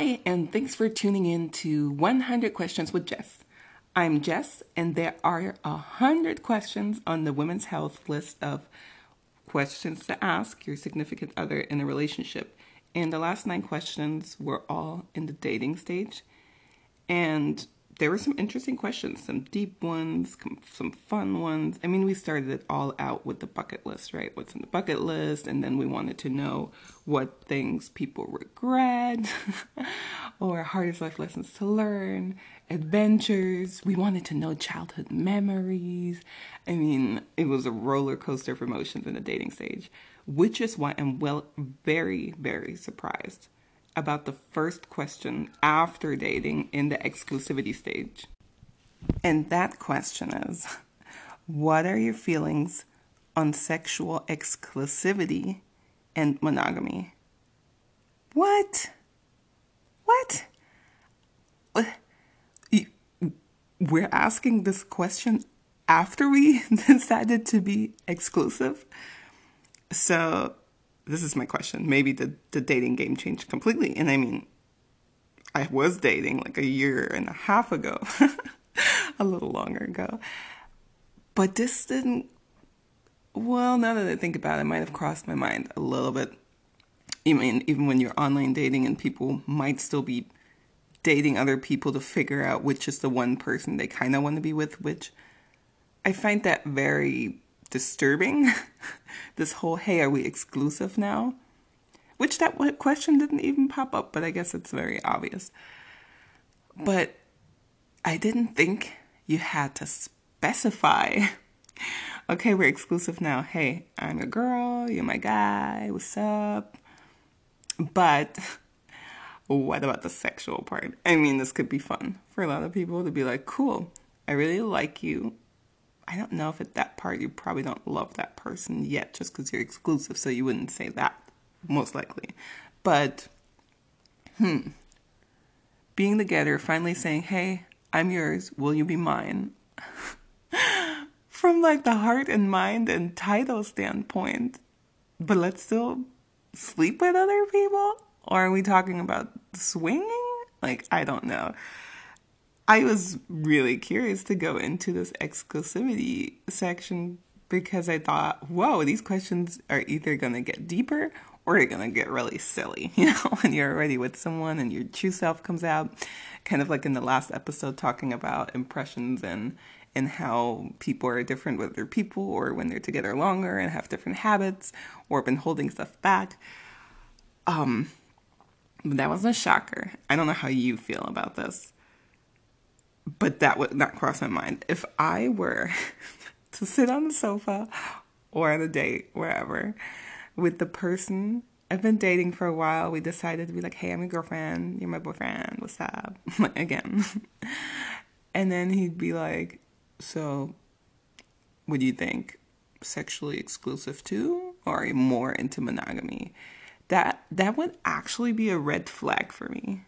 Hi, and thanks for tuning in to 100 Questions with Jess. I'm Jess, and there are 100 questions on the Women's Health list of questions to ask your significant other in a relationship. And the last nine questions were all in the dating stage. And there were some interesting questions, some deep ones, some fun ones. I mean, we started it all out with the bucket list, right? What's on the bucket list? And then we wanted to know what things people regret or hardest life lessons to learn, adventures. We wanted to know childhood memories. I mean, it was a roller coaster of emotions in the dating stage, which is why I'm well, very, very surprised about the first question after dating in the exclusivity stage. And that question is What are your feelings on sexual exclusivity and monogamy? What? What? We're asking this question after we decided to be exclusive. So this is my question. Maybe the, the dating game changed completely. And I mean, I was dating like a year and a half ago, a little longer ago. But this didn't, well, now that I think about it, it might have crossed my mind a little bit. Even, even when you're online dating and people might still be dating other people to figure out which is the one person they kind of want to be with, which I find that very disturbing. this whole, hey, are we exclusive now? Which that question didn't even pop up, but I guess it's very obvious. But I didn't think you had to specify. okay, we're exclusive now. Hey, I'm your girl, you're my guy, what's up? But what about the sexual part? I mean, this could be fun for a lot of people to be like, cool, I really like you. I don't know if at that part you probably don't love that person yet just because you're exclusive, so you wouldn't say that, most likely. But, hmm, being together, finally saying, hey, I'm yours, will you be mine? From like the heart and mind and title standpoint, but let's still sleep with other people? Or are we talking about swinging? Like, I don't know. I was really curious to go into this exclusivity section because I thought, whoa, these questions are either going to get deeper or they're going to get really silly. You know, when you're already with someone and your true self comes out, kind of like in the last episode talking about impressions and and how people are different with their people or when they're together longer and have different habits or been holding stuff back. Um, but that was a shocker. I don't know how you feel about this but that would not cross my mind. If I were to sit on the sofa or on a date, wherever, with the person I've been dating for a while, we decided to be like, hey, I'm your girlfriend, you're my boyfriend, what's up? Again. and then he'd be like, so what do you think? Sexually exclusive too? Or more into monogamy? That that would actually be a red flag for me.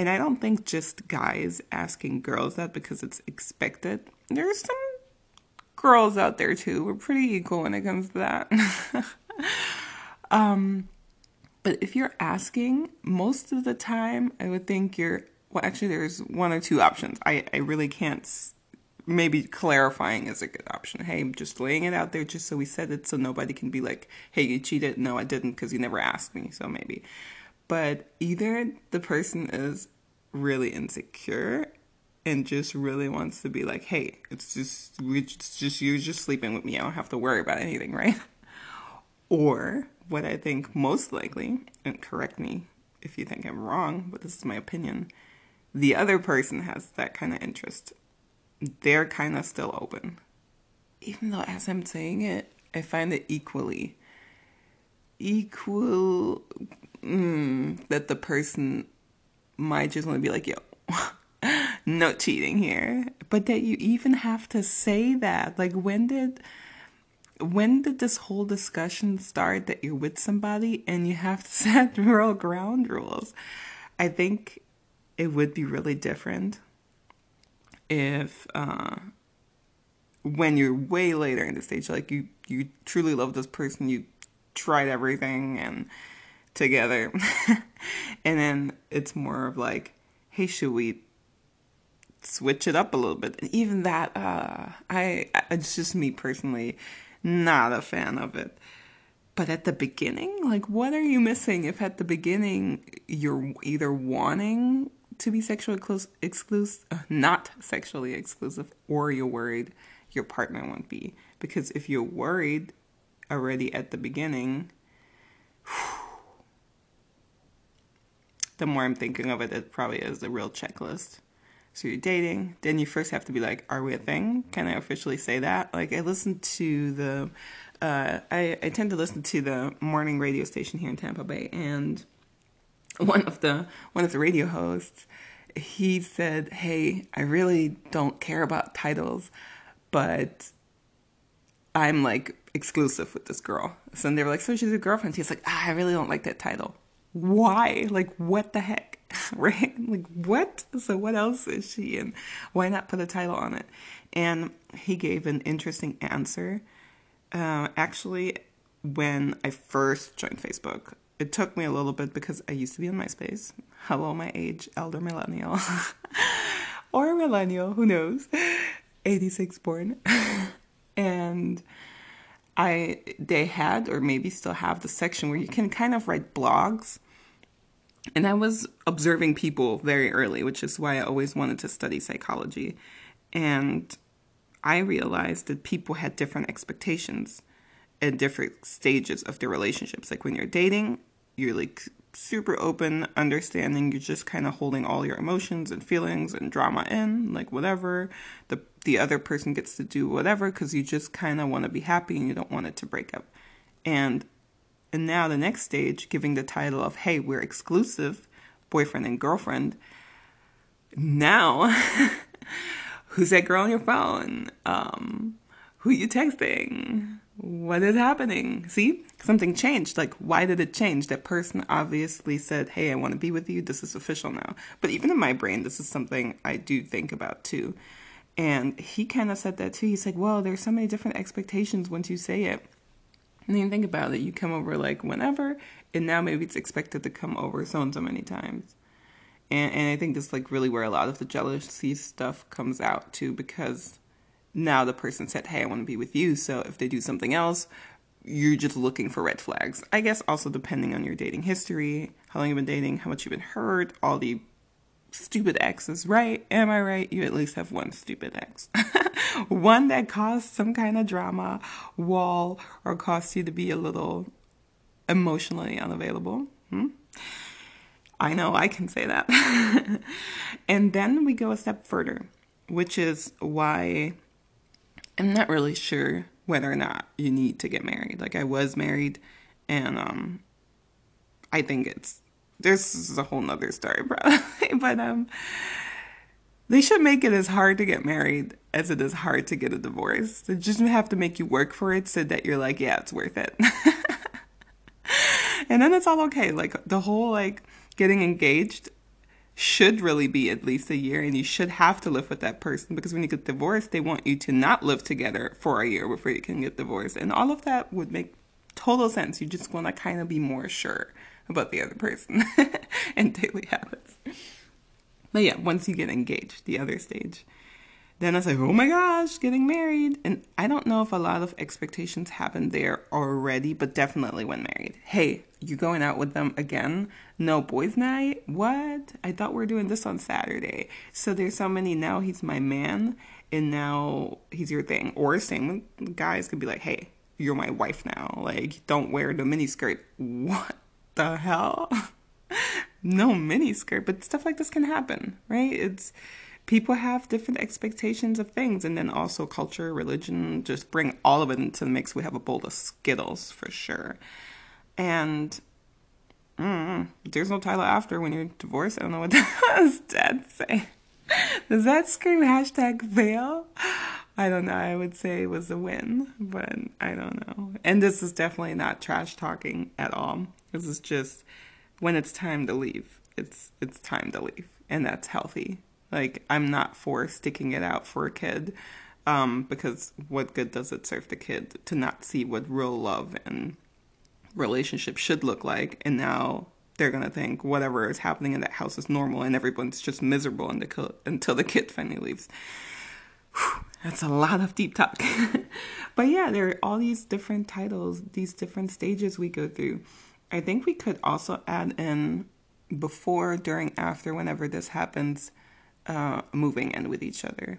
And I don't think just guys asking girls that because it's expected. There's some girls out there too. We're pretty equal when it comes to that. um, but if you're asking, most of the time, I would think you're. Well, actually, there's one or two options. I, I really can't. Maybe clarifying is a good option. Hey, just laying it out there just so we said it so nobody can be like, hey, you cheated. No, I didn't because you never asked me. So maybe but either the person is really insecure and just really wants to be like, hey, it's just it's just you're just sleeping with me. I don't have to worry about anything, right? Or what I think most likely, and correct me if you think I'm wrong, but this is my opinion, the other person has that kind of interest. They're kind of still open. Even though as I'm saying it, I find it equally equal mm, that the person might just want to be like, yo, no cheating here. But that you even have to say that. Like, when did. When did this whole discussion start that you're with somebody and you have to set real ground rules? I think it would be really different if uh, when you're way later in the stage, like you you truly love this person, you tried everything and together. and then it's more of like, hey, should we switch it up a little bit? And even that, uh, I it's just me personally, not a fan of it. But at the beginning, like, what are you missing if at the beginning you're either wanting to be sexually close, exclusive, uh, not sexually exclusive, or you're worried your partner won't be? Because if you're worried already at the beginning, the more I'm thinking of it, it probably is a real checklist. So you're dating, then you first have to be like, are we a thing? Can I officially say that? Like I listened to the, uh, I, I tend to listen to the morning radio station here in Tampa Bay, and one of the one of the radio hosts, he said, "Hey, I really don't care about titles, but I'm like exclusive with this girl." So they were like, "So she's a girlfriend?" He's like, ah, "I really don't like that title." why? Like, what the heck? right? Like, what? So, what else is she in? Why not put a title on it? And he gave an interesting answer. Uh, actually, when I first joined Facebook, it took me a little bit because I used to be on MySpace. Hello, my age, elder millennial. or millennial, who knows? 86 born. And I they had or maybe still have the section where you can kind of write blogs. And I was observing people very early, which is why I always wanted to study psychology. And I realized that people had different expectations at different stages of their relationships. Like when you're dating, you're like super open, understanding. You're just kind of holding all your emotions and feelings and drama in, like whatever. The the other person gets to do whatever because you just kind of want to be happy and you don't want it to break up. And and now the next stage, giving the title of "Hey, we're exclusive, boyfriend and girlfriend." Now, who's that girl on your phone? Um, who you texting? what is happening? See, something changed. Like, why did it change? That person obviously said, Hey, I want to be with you. This is official now. But even in my brain, this is something I do think about too. And he kind of said that too. He's like, Well, there's so many different expectations once you say it. And then think about it. You come over like whenever, and now maybe it's expected to come over so and so many times. And, and I think that's like really where a lot of the jealousy stuff comes out too, because now the person said, Hey, I want to be with you. So if they do something else, you're just looking for red flags. I guess also depending on your dating history, how long you've been dating, how much you've been hurt, all the stupid exes, right? Am I right? You at least have one stupid ex. one that caused some kind of drama, wall, or caused you to be a little emotionally unavailable. Hmm? I know I can say that. and then we go a step further, which is why I'm not really sure whether or not you need to get married. Like I was married and um I think it's this is a whole nother story probably. but um they should make it as hard to get married as it is hard to get a divorce. They just have to make you work for it so that you're like, yeah, it's worth it. and then it's all okay. Like the whole like getting engaged should really be at least a year and you should have to live with that person because when you get divorced they want you to not live together for a year before you can get divorced and all of that would make total sense you just want to kind of be more sure about the other person and daily habits but yeah once you get engaged the other stage then I was like, oh my gosh, getting married. And I don't know if a lot of expectations happen there already, but definitely when married. Hey, you going out with them again? No boys' night? What? I thought we are doing this on Saturday. So there's so many now he's my man and now he's your thing. Or same guys could be like, hey, you're my wife now. Like, don't wear the miniskirt. What the hell? no miniskirt, but stuff like this can happen, right? It's people have different expectations of things and then also culture religion just bring all of it into the mix. We have a bowl of skittles for sure. And mm, there's no title after when you're divorced. I don't know what does dad say does that scream hashtag fail i don't know. I would say it was a win but i don't know. And this is definitely not trash talking at all. This is just when it's time to leave it's it's time to leave. And that's healthy. Like I'm not for sticking it out for a kid, um, because what good does it serve the kid to not see what real love and relationship should look like. And now they're to think whatever is happening in that house is normal and everyone's just miserable until, until the kid finally leaves. That's a lot of deep talk. but yeah, there are all these different titles, these different stages we go through. I think we could also add in before, during, after, whenever this happens, uh, moving in with each other.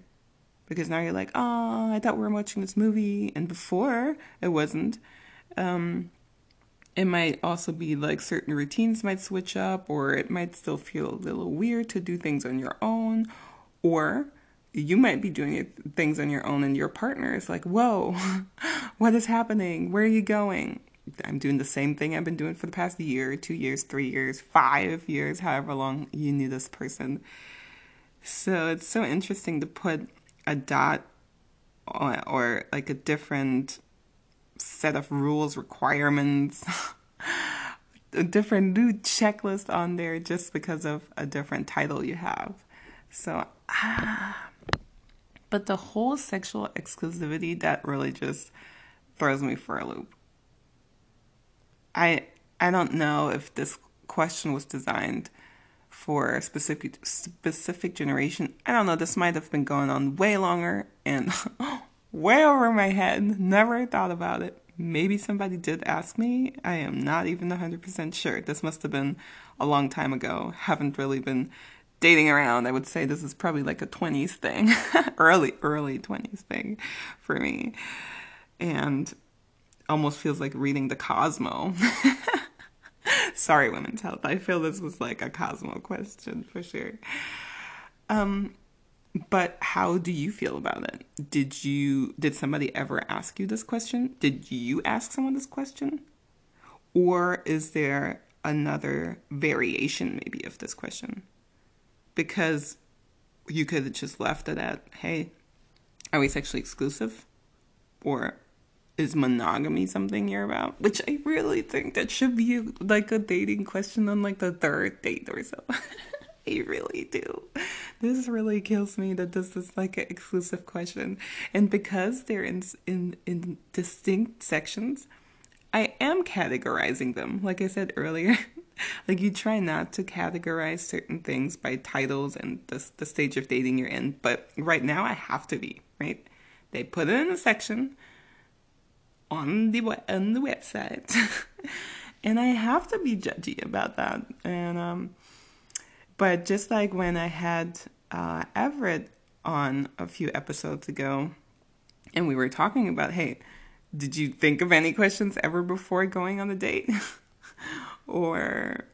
Because now you're like, oh, I thought we were watching this movie. And before, it wasn't. Um, it might also be like certain routines might switch up, or it might still feel a little weird to do things on your own. Or you might be doing things on your own, and your partner is like, whoa, what is happening? Where are you going? I'm doing the same thing I've been doing for the past year, two years, three years, five years, however long you knew this person. So it's so interesting to put a dot or, or like a different set of rules, requirements, a different new checklist on there just because of a different title you have. So, ah. But the whole sexual exclusivity, that really just throws me for a loop. I I don't know if this question was designed for a specific specific generation. I don't know. This might have been going on way longer and way over my head. Never thought about it. Maybe somebody did ask me. I am not even 100% sure. This must have been a long time ago. Haven't really been dating around. I would say this is probably like a 20s thing. early early 20s thing for me. And almost feels like reading the Cosmo. Sorry, Women's Health. I feel this was like a Cosmo question for sure. Um, but how do you feel about it? Did you did somebody ever ask you this question? Did you ask someone this question? Or is there another variation maybe of this question? Because you could have just left it at, hey, are we sexually exclusive? Or is monogamy something you're about? Which I really think that should be like a dating question on like the third date or so. I really do. This really kills me that this is like an exclusive question. And because they're in in in distinct sections, I am categorizing them. Like I said earlier, like you try not to categorize certain things by titles and the the stage of dating you're in, but right now I have to be, right? They put it in a section on the on the website, and I have to be judgy about that. And um, but just like when I had uh, Everett on a few episodes ago, and we were talking about, hey, did you think of any questions ever before going on a date? or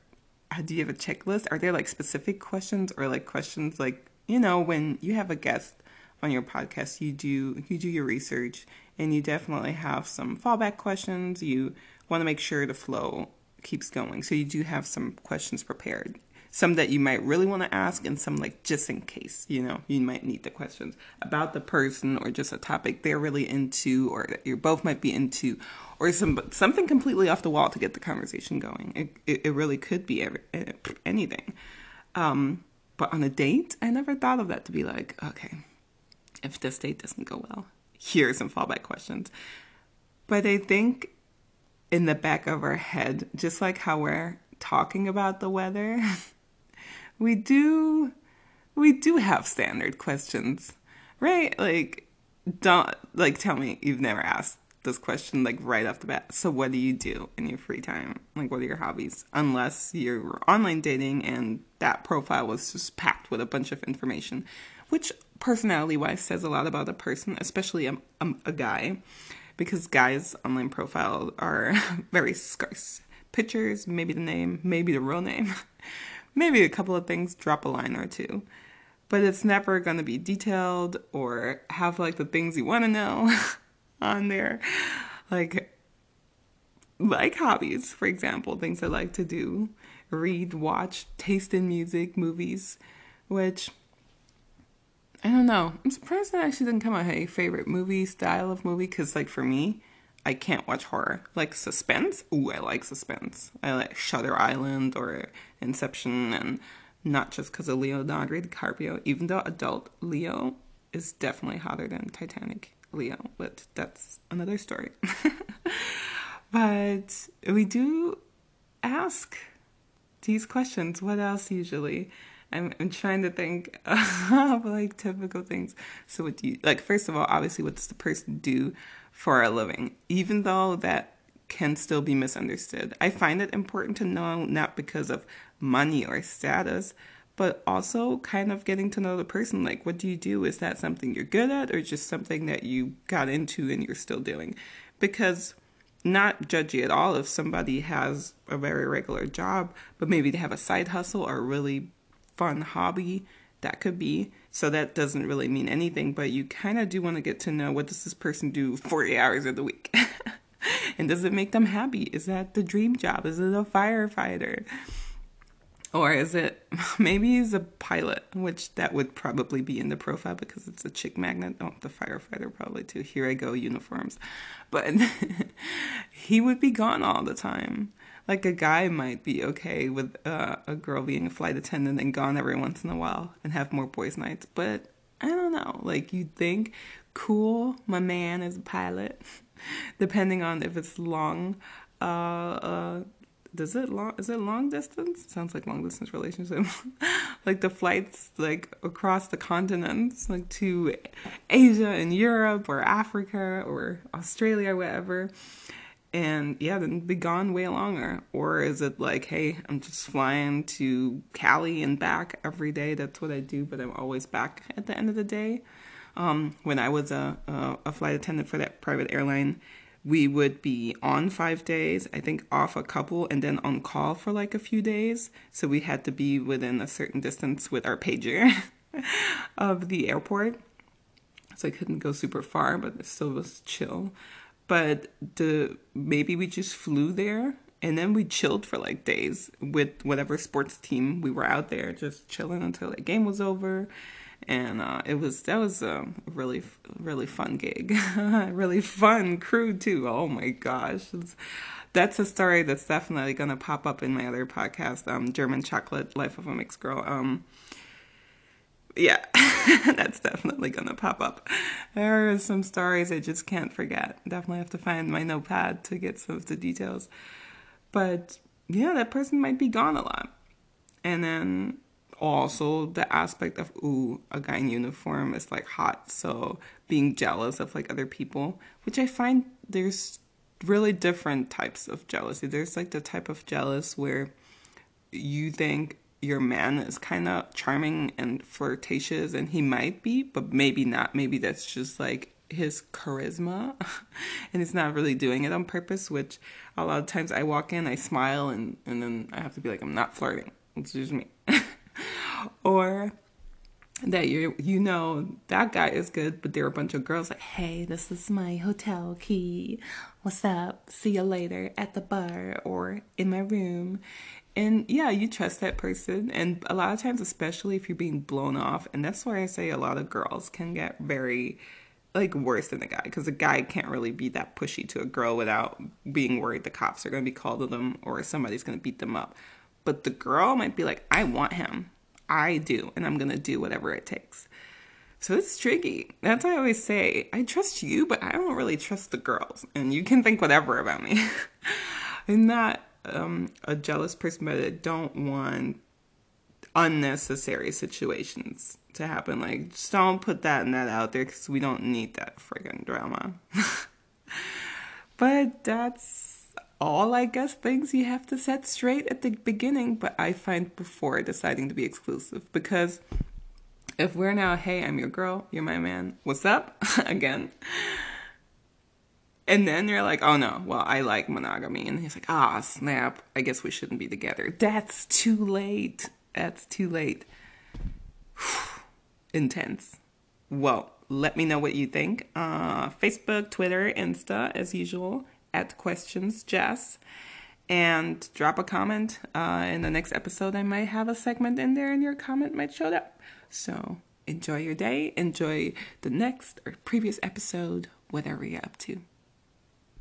uh, do you have a checklist? Are there like specific questions or like questions like, you know, when you have a guest on your podcast, you do you do your research and you definitely have some fallback questions. You want to make sure the flow keeps going. So you do have some questions prepared. Some that you might really want to ask, and some like just in case, you know, you might need the questions about the person or just a topic they're really into, or that you both might be into, or some something completely off the wall to get the conversation going. It it, it really could be every, eh, anything. Um, but on a date, I never thought of that to be like, okay, if this date doesn't go well, here are some fallback questions. But I think in the back of our head, just like how we're talking about the weather, we do we do have standard questions, right? Like don't like tell me you've never asked this question like right off the bat. So what do you do in your free time? Like what are your hobbies? Unless you're online dating and that profile was just packed with a bunch of information, which personality wise says a lot about a person, especially a, a, a guy, because guys' online profiles are very scarce. Pictures, maybe the name, maybe the real name, maybe a couple of things, drop a line or two. But it's never going to be detailed or have like the things you want to know on there. Like, like hobbies, for example, things I like to do read, watch, taste in music, movies, which I don't know. I'm surprised that actually didn't come out a favorite movie style of movie because, like, for me, I can't watch horror. Like suspense. Ooh, I like suspense. I like Shutter Island or Inception, and not just because of Leonardo DiCaprio. Even though adult Leo is definitely hotter than Titanic Leo, but that's another story. But we do ask these questions. What else usually? I'm, I'm trying to think of like typical things. So, what do you like? First of all, obviously, what does the person do for a living? Even though that can still be misunderstood, I find it important to know not because of money or status, but also kind of getting to know the person. Like, what do you do? Is that something you're good at, or just something that you got into and you're still doing? Because not judgy at all if somebody has a very regular job, but maybe they have a side hustle or a really fun hobby. That could be. So that doesn't really mean anything, but you kind of do want to get to know what does this person do 40 hours of the week? and does it make them happy? Is that the dream job? Is it a firefighter? Or is it maybe he's a pilot, which that would probably be in the profile because it's a chick magnet. Oh, the firefighter probably too. Here I go, uniforms. But he would be gone all the time. Like a guy might be okay with uh, a girl being a flight attendant and gone every once in a while and have more boys' nights. But I don't know. Like you'd think, cool, my man is a pilot. Depending on if it's long uh, uh, does it long is it long distance? Sounds like long distance relationship. Like the flights like across the continents like to asia and europe or africa or australia whatever. And yeah then be gone way longer. Or is it like hey i'm just flying to cali and back every day? That's what i do but i'm always back at the end of the day. Um, when i was a, a, a flight attendant for that private airline we would be on five days, I think off a couple, and then on call for like a few days. So we had to be within a certain distance with our pager of the airport. So I couldn't go super far, but it still was chill. But the maybe we just flew there and then we chilled for like days with whatever sports team we were out there, just chilling until the game was over and uh, it was that was a really really fun gig, really fun crew too. Oh my gosh, it's, that's a story that's definitely gonna pop up in my other podcast, um, German Chocolate: Life of a Mixed Girl. Um, yeah, that's definitely gonna pop up. There are some stories I just can't forget. Definitely have to find my notepad to get some of the details. But yeah, that person might be gone a lot, and then also the aspect of ooh a guy in uniform is like hot so being jealous of like other people which i find there's really different types of jealousy. There's like the type of jealous where you think your man is kind of charming and flirtatious and he might be but maybe not. Maybe that's just like his charisma and he's not really doing it on purpose which a lot of times i walk in i smile and and then i have to be like i'm not flirting. It's just me or that you you know that guy is good, but there are a bunch of girls like, hey, this is my hotel key. What's up? See you later at the bar or in my room. And yeah, you trust that person. And a lot of times, especially if you're being blown off, and that's why I say a lot of girls can get very like worse than a guy because a guy can't really be that pushy to a girl without being worried the cops are going to be called to them or somebody's going to beat them up. But the girl might be like, I want him. I do, and I'm going to do whatever it takes. So it's tricky. That's why I always say, I trust you, but I don't really trust the girls. And you can think whatever about me. I'm not um, a jealous person, but I don't want unnecessary situations to happen. Like, just don't put that and that out there because we don't need that friggin' drama. but that's all, I guess, things you have to set straight at the beginning, but I find before deciding to be exclusive because if we're now, hey, I'm your girl, you're my man, what's up? Again. And then you're like, oh no, well, I like monogamy. And he's like, ah, snap, I guess we shouldn't be together. That's too late. That's too late. Intense. Well, let me know what you think. Uh, Facebook, Twitter, Insta, as usual at questions Jess and drop a comment. Uh, in the next episode, I might have a segment in there and your comment might show up. So enjoy your day, enjoy the next or previous episode, whatever you're up to.